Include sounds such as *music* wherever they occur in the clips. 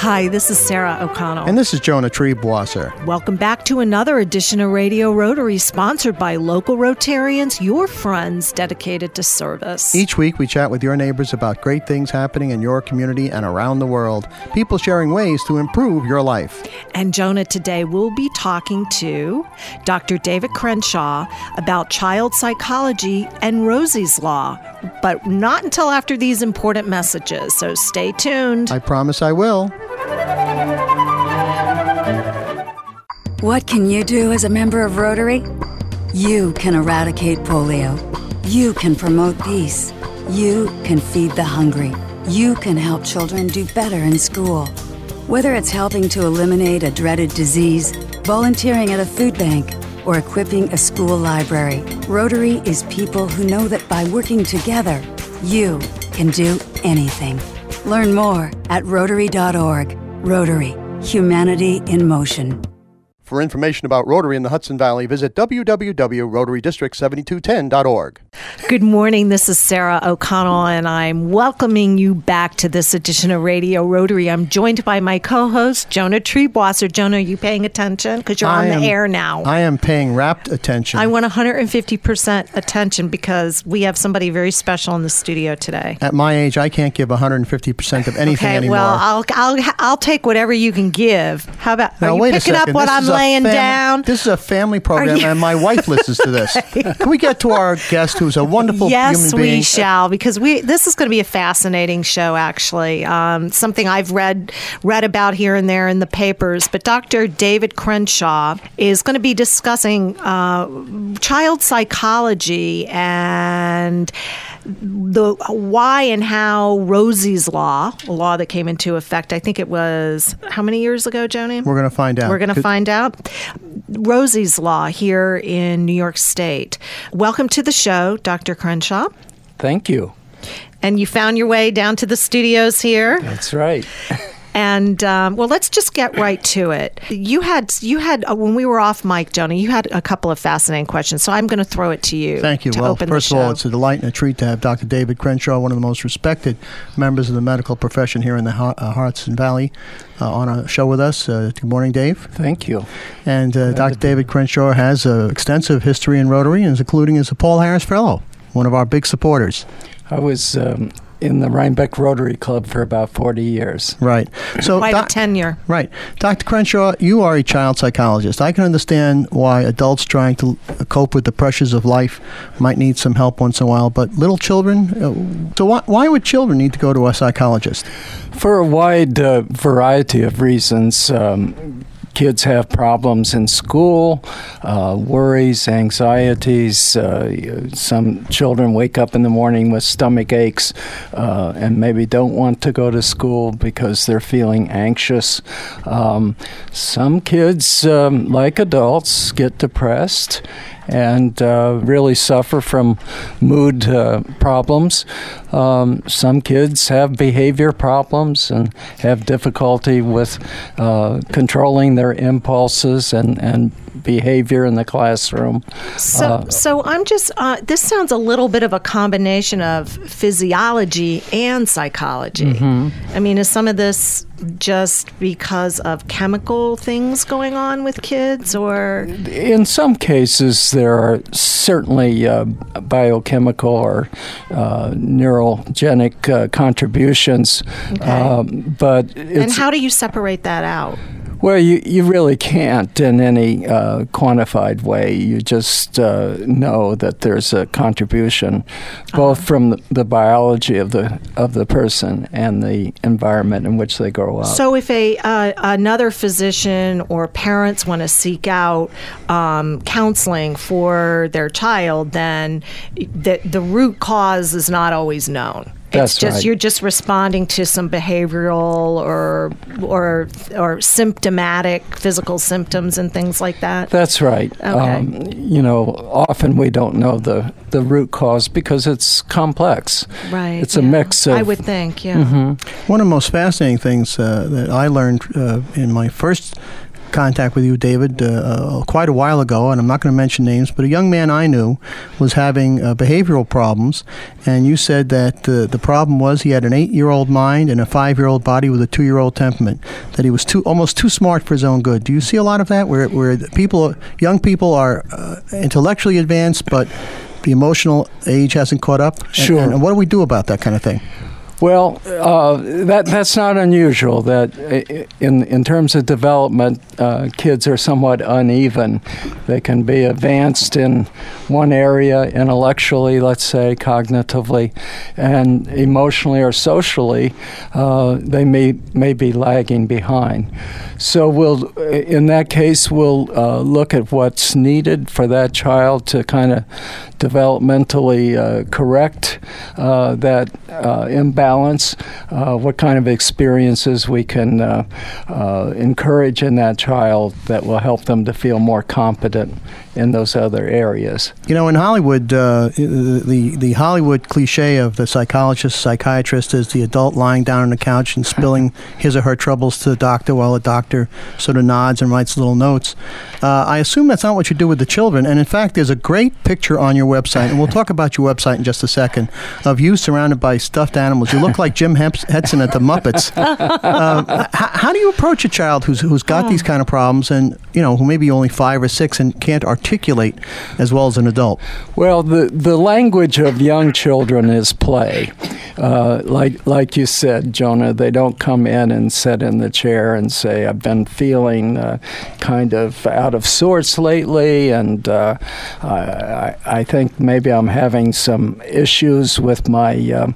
Hi, this is Sarah O'Connell. And this is Jonah Triebwasser. Welcome back to another edition of Radio Rotary, sponsored by local Rotarians, your friends dedicated to service. Each week, we chat with your neighbors about great things happening in your community and around the world, people sharing ways to improve your life. And Jonah, today we'll be talking to Dr. David Crenshaw about child psychology and Rosie's Law, but not until after these important messages, so stay tuned. I promise I will. What can you do as a member of Rotary? You can eradicate polio. You can promote peace. You can feed the hungry. You can help children do better in school. Whether it's helping to eliminate a dreaded disease, volunteering at a food bank, or equipping a school library, Rotary is people who know that by working together, you can do anything. Learn more at Rotary.org. Rotary, humanity in motion. For information about Rotary in the Hudson Valley, visit www.rotarydistrict7210.org. Good morning. This is Sarah O'Connell, and I'm welcoming you back to this edition of Radio Rotary. I'm joined by my co host, Jonah Triebwasser. Jonah, are you paying attention? Because you're I on am- the air now. I am paying rapt attention. I want 150% attention because we have somebody very special in the studio today. At my age, I can't give 150% of anything Okay, anymore. well, I'll, I'll I'll take whatever you can give. How about now, are you wait a picking up what This I'm laying fam- down? This is a family program, you- and my wife listens to this. *laughs* Can we get to our guest, who's a wonderful yes, we shall, because we this is going to be a fascinating show. Actually, um, something I've read read about here and there in the papers. But Dr. David Crenshaw is going to be discussing uh, child psychology and the why and how Rosie's law, a law that came into effect. I think it was how many years ago, Joni? We're going to find out. We're going to find out. Rosie's Law here in New York State. Welcome to the show, Dr. Crenshaw. Thank you. And you found your way down to the studios here. That's right. *laughs* And um, well, let's just get right to it. You had you had uh, when we were off mic, Joni. You had a couple of fascinating questions, so I'm going to throw it to you. Thank you. To Well, open first the of all, it's a delight and a treat to have Dr. David Crenshaw, one of the most respected members of the medical profession here in the Har- uh, Hudson Valley, uh, on a show with us. Uh, good morning, Dave. Thank you. And uh, Dr. David Crenshaw has an extensive history in Rotary, including as a Paul Harris Fellow, one of our big supporters. I was um, in the Rhinebeck Rotary Club for about 40 years. Right. So, quite doc- a tenure. right, Dr. Crenshaw, you are a child psychologist. I can understand why adults trying to cope with the pressures of life might need some help once in a while, but little children. Uh, so, why, why would children need to go to a psychologist? For a wide uh, variety of reasons, um, kids have problems in school, uh, worries, anxieties. Uh, some children wake up in the morning with stomach aches uh, and maybe don't want to go to school because they're feeling anxious. Um, some kids, um, like adults, get depressed and uh, really suffer from mood uh, problems. Um, some kids have behavior problems and have difficulty with uh, controlling their impulses and, and behavior in the classroom. So, Uh, so I'm just. Uh, this sounds a little bit of a combination of physiology and psychology. Mm-hmm. I mean, is some of this just because of chemical things going on with kids, or In some cases, there are certainly uh, biochemical or uh, neurogenic uh, contributions, um, but and how do you separate that out? Well, you, you really can't in any uh, quantified way. You just uh, know that there's a contribution, both from the, the biology of the of the person and the environment in which they grow up. So, if a uh, another physician or parents want to seek out um, counseling for their child, then the the root cause is not always known. That's it's just right. you're just responding to some behavioral or or or symptomatic physical symptoms and things like that. That's right. Okay. Um, you know, often we don't know the, the root cause because it's complex. right. It's a mix of. I would think, yeah. Mhm. One of the most fascinating things uh, that I learned uh, in my first contact with you, David, uh, uh, quite a while ago, and I'm not going to mention names, but a young man I knew was having uh, behavioral problems, and you said that uh, the problem was he had an eight-year-old mind and a five-year-old body with a two-year-old temperament. That he was too almost too smart for his own good. Do you see a lot of that, where where people, young people, are uh, intellectually advanced, but the emotional age hasn't caught up? And- Sure. And, what do we do about that kind of thing? Well, uh, that that's not unusual. That in in terms of development, uh, kids are somewhat uneven. They can be advanced in one area intellectually, let's say cognitively, and emotionally or socially, uh, they may may be lagging behind. So we'll, in that case, we'll uh, look at what's needed for that child to kind of developmentally uh, correct uh, that uh, uh, what kind of experiences we can uh, uh, encourage in that child that will help them to feel more competent in those other areas. You know, in Hollywood, uh, the the Hollywood cliche of the psychologist, psychiatrist is the adult lying down on the couch and spilling *laughs* his or her troubles to the doctor, while the doctor sort of nods and writes little notes. Uh, I assume that's not what you do with the children. And in fact, there's a great picture on your website, and we'll talk *laughs* about your website in just a second, of you surrounded by stuffed animals. You look like Jim Henson at the Muppets. *laughs* Uh, h- how do you approach a child who's who's got these kind of problems, and you know, who may be only five or six and can't articulate as well as an adult? Well, the, the language of young children is play. Uh, like like you said, Jonah, they don't come in and sit in the chair and say, "I've been feeling uh, kind of out of sorts lately, and uh, I, I think maybe I'm having some issues with my uh,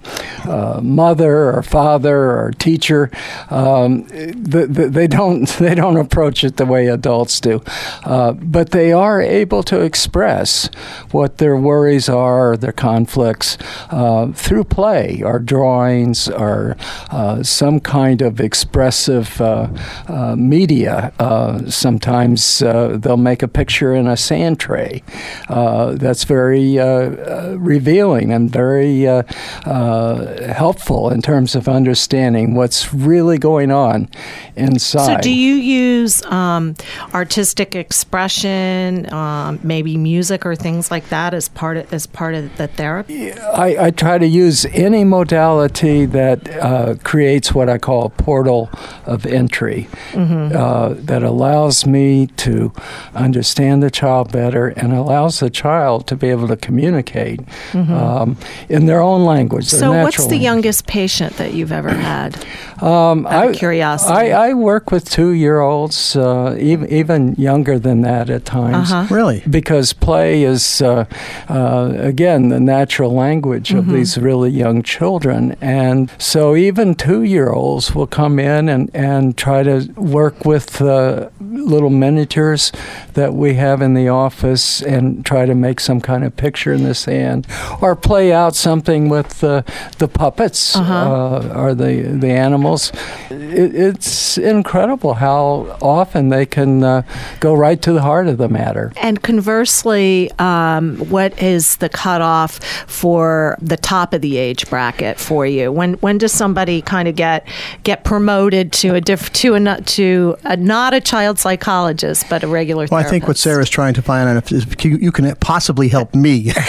uh, mother or father or teacher." Um, the, the, they don't *laughs* they don't approach it the way adults do, uh, but they are able to express what their worries are, their conflicts uh, through play, or drawings, or uh, some kind of expressive uh, uh, media. Uh, sometimes uh, they'll make a picture in a sand tray. Uh, that's very uh, uh, revealing and very uh, uh, helpful in terms of understanding what's really going on inside. So, do you use um, artistic expression, um, maybe music or things like that, as part of, as part of the therapy? I, I try to use any modality that uh, creates what I call a portal of entry uh, that allows me to understand the child better and allows the child to be able to communicate um, in their own language. their So, what's the language. youngest patient that you've ever had? *clears throat* Um, Out of curiosity. I, I work with two year olds, uh, even, even younger than that at times. Uh-huh. Really? Because play is, uh, uh, again, the natural language of these really young children. And so even two year olds will come in and, and try to work with uh, little miniatures that we have in the office and try to make some kind of picture in the sand or play out something with the, the puppets Uh-huh. uh, or the, the animals. It, it's incredible how often they can uh, go right to the heart of the matter. And conversely, um, what is the cutoff for the top of the age bracket for you? When when does somebody kind of get get promoted to a diff, to a not- to a, not a child psychologist but a regular? Well, I think what therapist? Sarah's trying to find out if, if you, you can possibly help me. *laughs*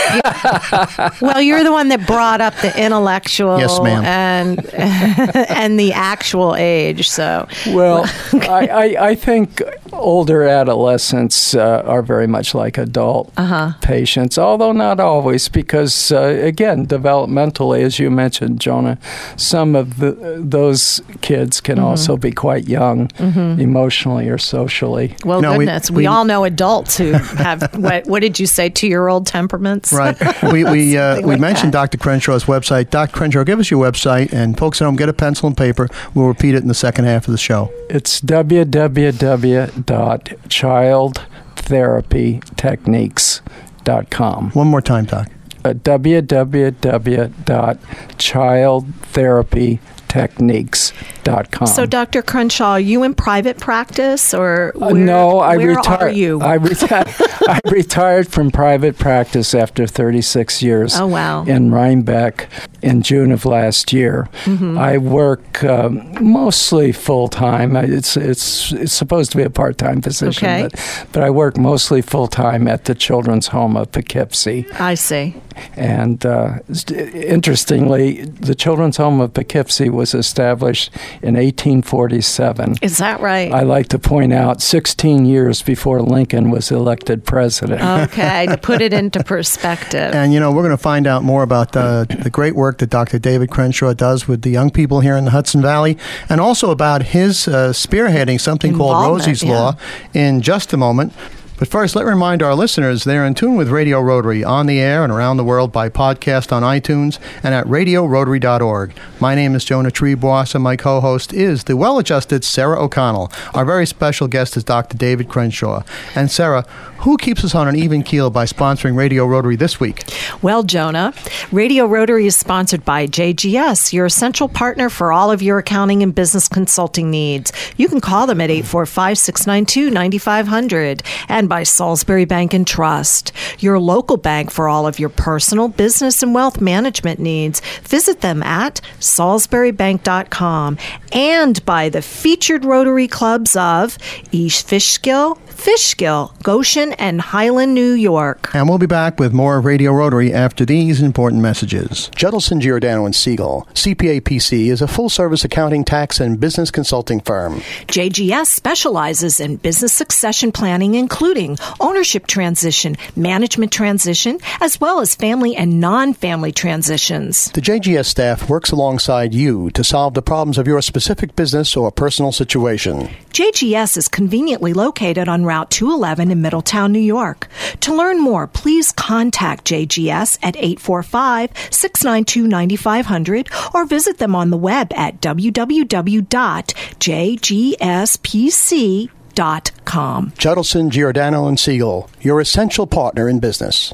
Well, you're the one that brought up the intellectual Yes, ma'am. and *laughs* and the actual age. So Well, *laughs* I, I, I think older adolescents uh, are very much like adult patients, although not always, because uh, again, developmentally, as you mentioned, Jonah, some of the, those kids can also be quite young, emotionally or socially. well, No, goodness, we, we- all know adults who have *laughs* what what did you say? Two year old temperaments. Right. *laughs* We we uh, we like mentioned that. Dr. Crenshaw's website. Dr. Crenshaw, give us your website, and folks at home, get a pencil and paper. We'll repeat it in the second half of the show. It's www.childtherapytechniques.com. One more time, Doc. Uh, parentingtechniques.com. So, Dr. Crenshaw, are you in private practice or Uh, no, I where retired. are you? I, reti- *laughs* I retired from private practice after 36 years. Oh, wow. In Rhinebeck in June of last year. Mm-hmm. I work um, mostly full time. It's it's it's supposed to be a part time position, Okay. but, but I work mostly full time at the Children's Home of Poughkeepsie. I see. And uh, interestingly, the Children's Home of Poughkeepsie was established in 1847. Is that right? I like to point out 16 years before Lincoln was elected president. okay, to put it into *laughs* perspective. And you know, we're going to find out more about the, the great work that Dr. David Crenshaw does with the young people here in the Hudson Valley, and also about his uh, spearheading something called Rosie's yeah. Law in just a moment. But first, let me remind our listeners they're in tune with Radio Rotary on the air and around the world by podcast on iTunes and at radiorotary.org. My name is Jonah Triebwasser, and my co host is the well adjusted Sarah O'Connell. Our very special guest is Dr. David Crenshaw. And Sarah, who keeps us on an even keel by sponsoring Radio Rotary this week? Well, Jonah, Radio Rotary is sponsored by JGS, your essential partner for all of your accounting and business consulting needs. You can call them at 845 692 9500 and by Salisbury Bank and Trust, your local bank for all of your personal, business, and wealth management needs. Visit them at salisburybank.com and by the featured Rotary clubs of East Fishkill, Fishkill, Goshen, and Highland, New York. And we'll be back with more Radio Rotary after these important messages. Judelson, Giordano, and Siegel, CPA PC, is a full service accounting, tax, and business consulting firm. JGS specializes in business succession planning, including ownership transition, management transition, as well as family and non family transitions. The JGS staff works alongside you to solve the problems of your specific business or personal situation. JGS is conveniently located on Route 211 in Middletown, New York. To learn more, please contact JGS at 845 692 9500 or visit them on the web at www.jgspc.com. Judelson, Giordano, and Siegel, your essential partner in business.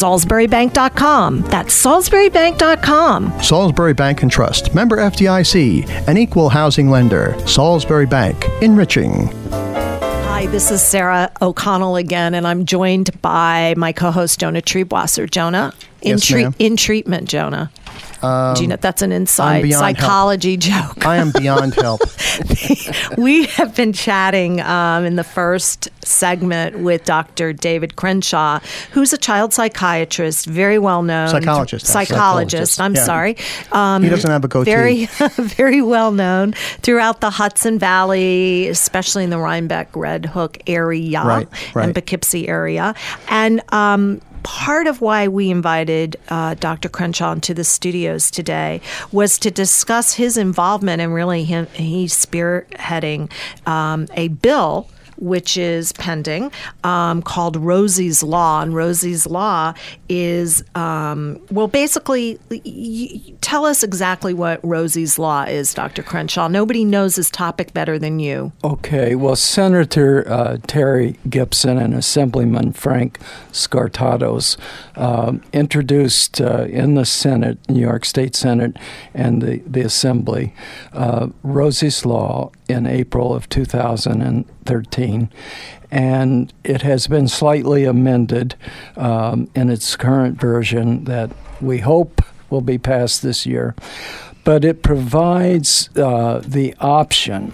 salisburybank.com. That's salisburybank.com. Salisbury Bank and Trust, member FDIC, an equal housing lender. Salisbury Bank, enriching. Hi, this is Sarah O'Connell again, and I'm joined by my co-host Jonah Triebwasser. Jonah, in, Yes, ma'am. in treatment, Jonah. You know that's an inside beyond help. psychology joke? I am beyond help. *laughs* we have been chatting um, in the first segment with Dr. David Crenshaw, who's a child psychiatrist, very well known. Psychologist. Psychologist. Psychologist, I'm yeah. sorry. Um, He doesn't have a goatee. Very, *laughs* very well known throughout the Hudson Valley, especially in the Rhinebeck Red Hook area Right, right. and Poughkeepsie area, and. Um, Part of why we invited uh, Dr. Crenshaw to the studios today was to discuss his involvement and really him, he's spearheading um, a bill which is pending um, called Rosie's Law. And Rosie's Law is, um, well, basically, y- tell us exactly what Rosie's Law is, Dr. Crenshaw. Nobody knows this topic better than you. Okay, well, Senator uh, Terry Gipson and Assemblyman Frank Skartados um, introduced uh, in the Senate, New York State Senate, and the, the Assembly, uh, Rosie's Law in April of 2000. And it has been slightly amended um, in its current version that we hope will be passed this year. But it provides uh, the option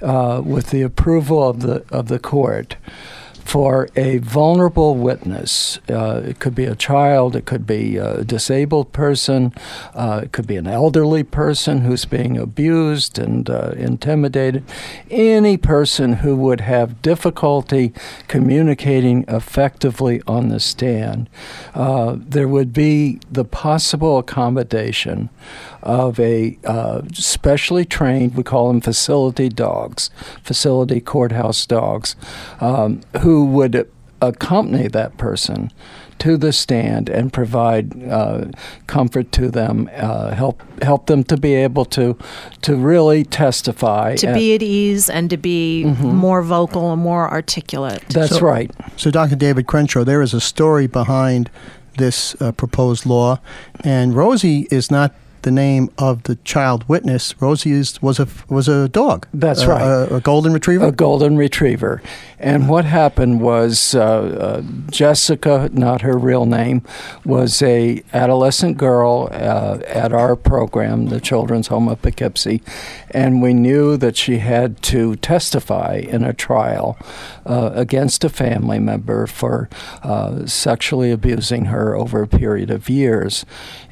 uh, with the approval of the of the court for a vulnerable witness. Uh, it could be a child, it could be a disabled person, uh, it could be an elderly person who's being abused and uh, intimidated. Any person who would have difficulty communicating effectively on the stand, uh, there would be the possible accommodation of a uh, specially trained, we call them facility dogs, facility courthouse dogs, um, who would accompany that person to the stand and provide uh, comfort to them, uh, help help them to be able to to really testify, to be at ease and to be mm-hmm. more vocal and more articulate. That's so, right. So, Dr. David Crenshaw, there is a story behind this uh, proposed law, and Rosie is not the name of the child witness. Rosie is, was a was a dog. That's right, a, a, golden retriever. A golden retriever. And what happened was uh, uh, Jessica, not her real name, was a adolescent girl uh, at our program, the Children's Home of Poughkeepsie, and we knew that she had to testify in a trial uh, against a family member for uh, sexually abusing her over a period of years.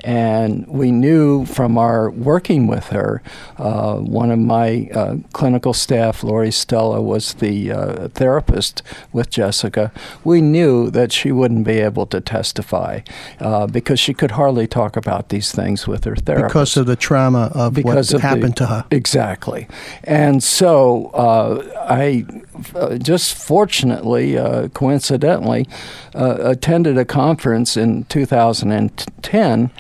And we knew from our working with her, uh, one of my clinical staff, Lori Stella, was the therapist therapist with Jessica, we knew that she wouldn't be able to testify uh, because she could hardly talk about these things with her therapist. Because of the trauma of because what of happened the, to her. Exactly. And so uh, I uh, just fortunately, uh, coincidentally, uh, attended a conference in 2010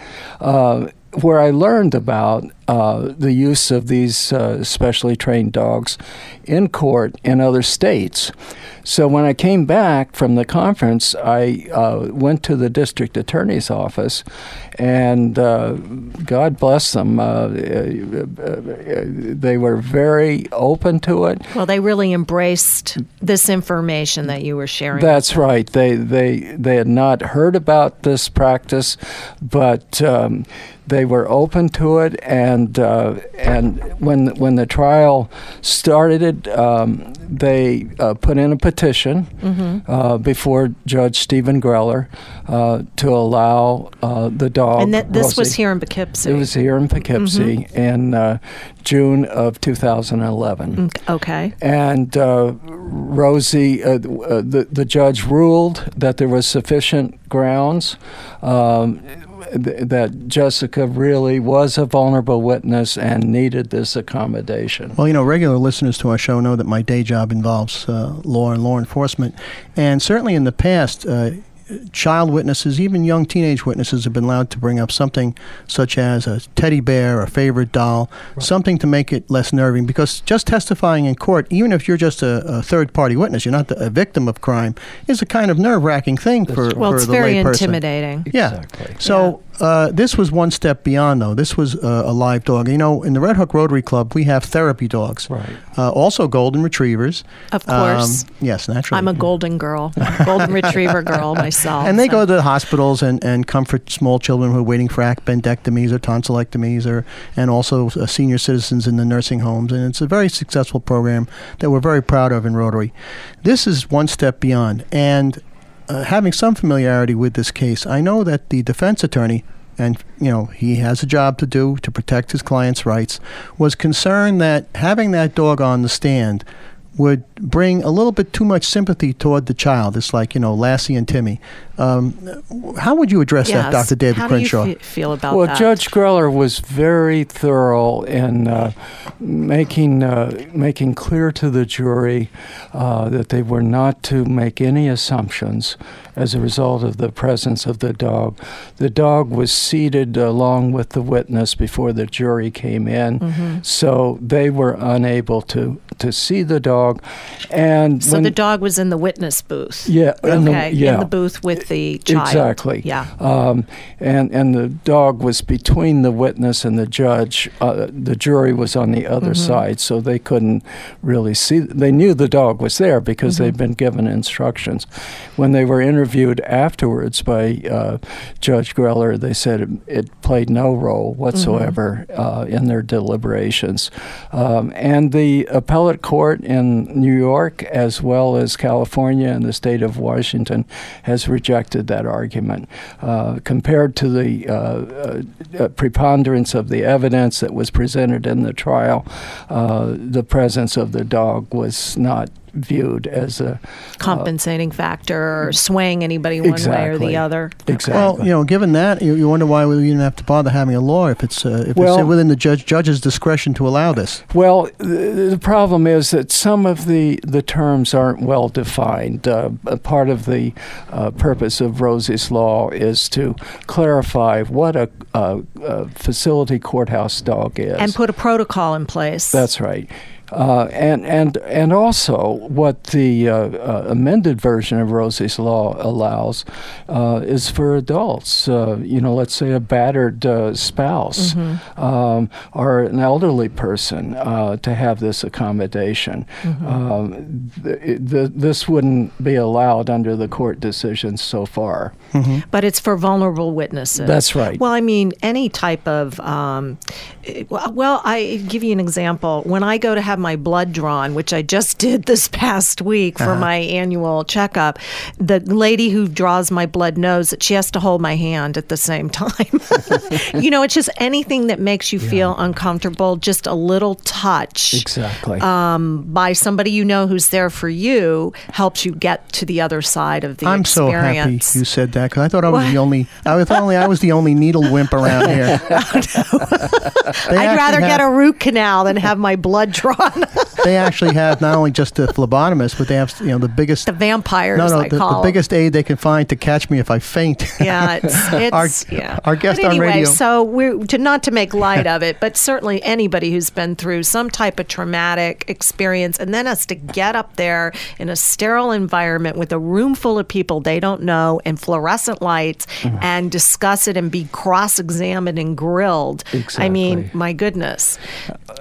uh, where I learned about uh, the use of these uh, specially trained dogs in court in other states. So when I came back from the conference, I uh, went to the district attorney's office, and uh, God bless them, uh, they were very open to it. Well, they really embraced this information that you were sharing. That's right. They they they had not heard about this practice, but. Um, they were open to it, and uh, and when when the trial started, um, they uh, put in a petition mm-hmm. uh, before Judge Stephen Greller uh, to allow uh, the dog. And that, this Rosie, was here in Poughkeepsie. It was here in Poughkeepsie mm-hmm. in uh, June of 2011. Okay. And Rosie, the the judge ruled that there was sufficient grounds. Um, th- that Jessica really was a vulnerable witness and needed this accommodation. Well, you know, regular listeners to our show know that my day job involves uh, law and law enforcement, and certainly in the past. Uh, child witnesses, even young teenage witnesses, have been allowed to bring up something such as a teddy bear, a favorite doll, right. something to make it less nerving. Because just testifying in court, even if you're just a, a third party witness, you're not the, a victim of crime, is a kind of nerve wracking thing for, well, for it's the very lay person. intimidating. Yeah. Exactly. So uh, this was one step beyond, though. This was uh, a live dog. You know, in the Red Hook Rotary Club, we have therapy dogs. Right. Uh, also, golden retrievers. Of course. Um, yes, naturally. I'm a golden girl, *laughs* golden retriever girl myself. And they so. go to the hospitals and, and comfort small children who are waiting for appendectomies or tonsillectomies, or and also uh, senior citizens in the nursing homes. And it's a very successful program that we're very proud of in Rotary. This is one step beyond. And uh, having some familiarity with this case, I know that the defense attorney, and you know he has a job to do to protect his client's rights, was concerned that having that dog on the stand would bring a little bit too much sympathy toward the child. It's like you know Lassie and Timmy. Um, how would you address yes. that, Dr. David how Crenshaw? How do you feel about well, that? Well, Judge Greller was very thorough in uh, making uh, making clear to the jury uh, that they were not to make any assumptions as a result of the presence of the dog. The dog was seated along with the witness before the jury came in, mm-hmm. so they were unable to to see the dog. And so the dog was in the witness booth. Yeah. In okay. The, yeah. In the booth with the child. Exactly. Yeah. Um, and and the dog was between the witness and the judge. Uh, the jury was on the other mm-hmm. side, so they couldn't really see. They knew the dog was there because mm-hmm. they'd been given instructions. When they were interviewed afterwards by uh, Judge Greller, they said it, it, played no role whatsoever mm-hmm. uh, in their deliberations. Um, and the appellate appellate court in New York, as well as California and the state of Washington, has rejected that argument. Uh, compared to the uh, uh, preponderance of the evidence that was presented in the trial, uh, the presence of the dog was not viewed as a compensating uh, factor or swaying anybody one exactly. way or the other. Exactly. Well, you know, given that, you, you wonder why we even have to bother having a law if it's uh, if Well- it's within the judge judge's discretion to allow this. Well, the, the problem is that some of the, the terms aren't well defined. Uh, part of the uh, purpose of Rosie's Law is to clarify what a, a, a facility courthouse dog is. And put a protocol in place. That's right. Uh, and and and also what the uh, uh, amended version of Rosie's Law allows uh, is for adults. Uh, you know, let's say a battered uh, spouse um, or an elderly person to have this accommodation. Um, th- th- this wouldn't be allowed under the court decisions so far. but it's for vulnerable witnesses. That's right. Well, I mean, any type of. Um, well, I give you an example. When I go to have my blood drawn, which I just *laughs* did this past week for my annual checkup, the lady who draws my blood knows that she has to hold my hand at the same *laughs* time. *laughs* you know, it's just anything that makes you feel uncomfortable, just a little touch Exactly. um, by somebody you know who's there for you helps you get to the other side of the I'm so happy you said that because I thought I was What? the only I was only I was the only needle wimp around here. I'd rather get a root canal than have my blood drawn. *laughs* They actually have not only just the phlebotomist, but they have you know the biggest the vampires, no no the, call the biggest aid they can find to catch me if I faint. *laughs* Yeah, it's, *laughs* it's Our- yeah. our guest but on anyway, radio- So we're to not to make light of it, but certainly anybody who's been through some type of traumatic experience and then has to get up there in a sterile environment with a room full of people they don't know and fluorescent lights Mm-hmm. and discuss it and be cross-examined and grilled. I mean, my goodness.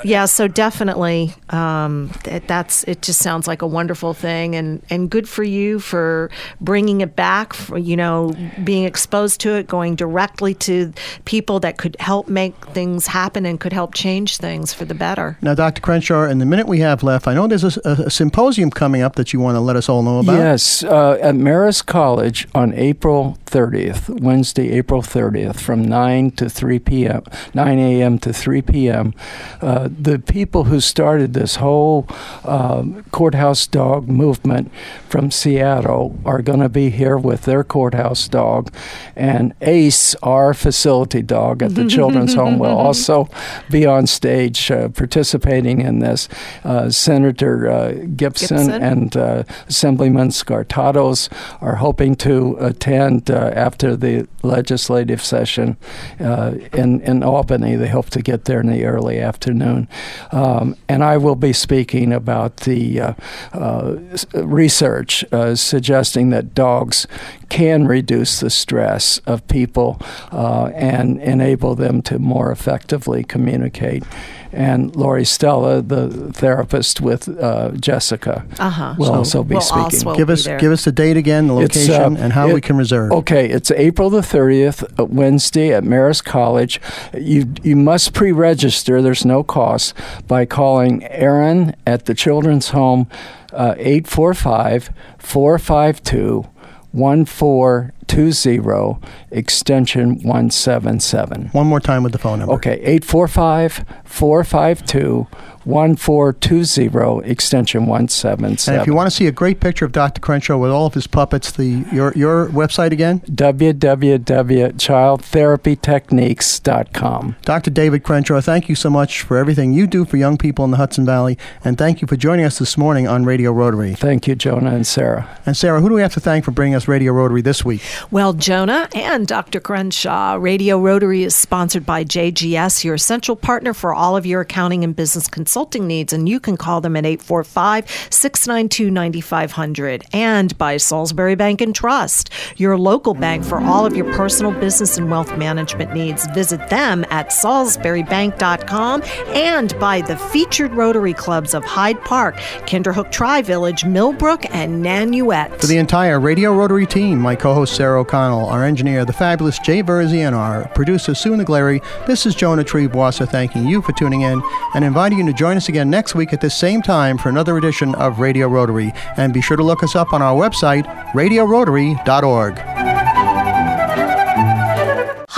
Yeah, so definitely um, that, that's it. Just sounds like a wonderful thing, and and good for you for bringing it back. For, you know, being exposed to it, going directly to people that could help make things happen and could help change things for the better. Now, Dr. Crenshaw, in the minute we have left, I know there's a, a, a symposium coming up that you want to let us all know about. Yes, uh, at Marist College on April 30th, Wednesday, April 30th, from 9 to 3 p.m., 9 a.m. to 3 p.m. Uh, the people who started this whole um, courthouse dog movement from Seattle are going to be here with their courthouse dog, and Ace, our facility dog at the children's home, will *laughs* also be on stage uh, participating in this. Uh, Senator uh, Gipson, Gipson. and uh, Assemblyman Skartados are hoping to attend uh, after the legislative session uh, in, in Albany. They hope to get there in the early afternoon. Um, and I will be speaking about the uh, uh, research suggesting that dogs can reduce the stress of people and enable them to more effectively communicate. And Lori Stella, the therapist with uh, Jessica, Uh-huh. will So- also be Will speaking. also- Give us give us the date again, the It's, uh, location, and how it- we can reserve. Okay, it's April the 30th, uh, Wednesday at Marist College. You you must pre-register. There's no cost by calling Aaron at the Children's Home, uh, 845-452. 1420 extension 177. One more time with the phone number. Okay, 845 452 1420 extension 177. And if you want to see a great picture of Dr. Crenshaw with all of his puppets, the your your website again, www.childtherapytechniques.com. Dr. David Crenshaw. Thank you so much for everything you do for young people in the Hudson Valley, and thank you for joining us this morning on Radio Rotary. Thank you, Jonah and Sarah. And Sarah, who do we have to thank for bringing us Radio Rotary this week? Well, Jonah and Dr. Crenshaw, Radio Rotary is sponsored by JGS, your essential partner for all of your accounting and business consulting needs. And you can call them at 845 692 9500. And by Salisbury Bank and Trust, your local bank for all of your personal business and wealth management needs. Visit them at salisburybank.com and by the featured Rotary clubs of Hyde Park, Kinderhook Tri Village, Millbrook, and Nanuet. For the entire Radio Rotary team, my co-host Sarah O'Connell, our engineer, the fabulous Jay Verzi, and our producer Sue Naglary, this is Jonah Triebwasser thanking you for tuning in and inviting you to join join us again next week at the same time for another edition of Radio Rotary. And be sure to look us up on our website, radiorotary.org.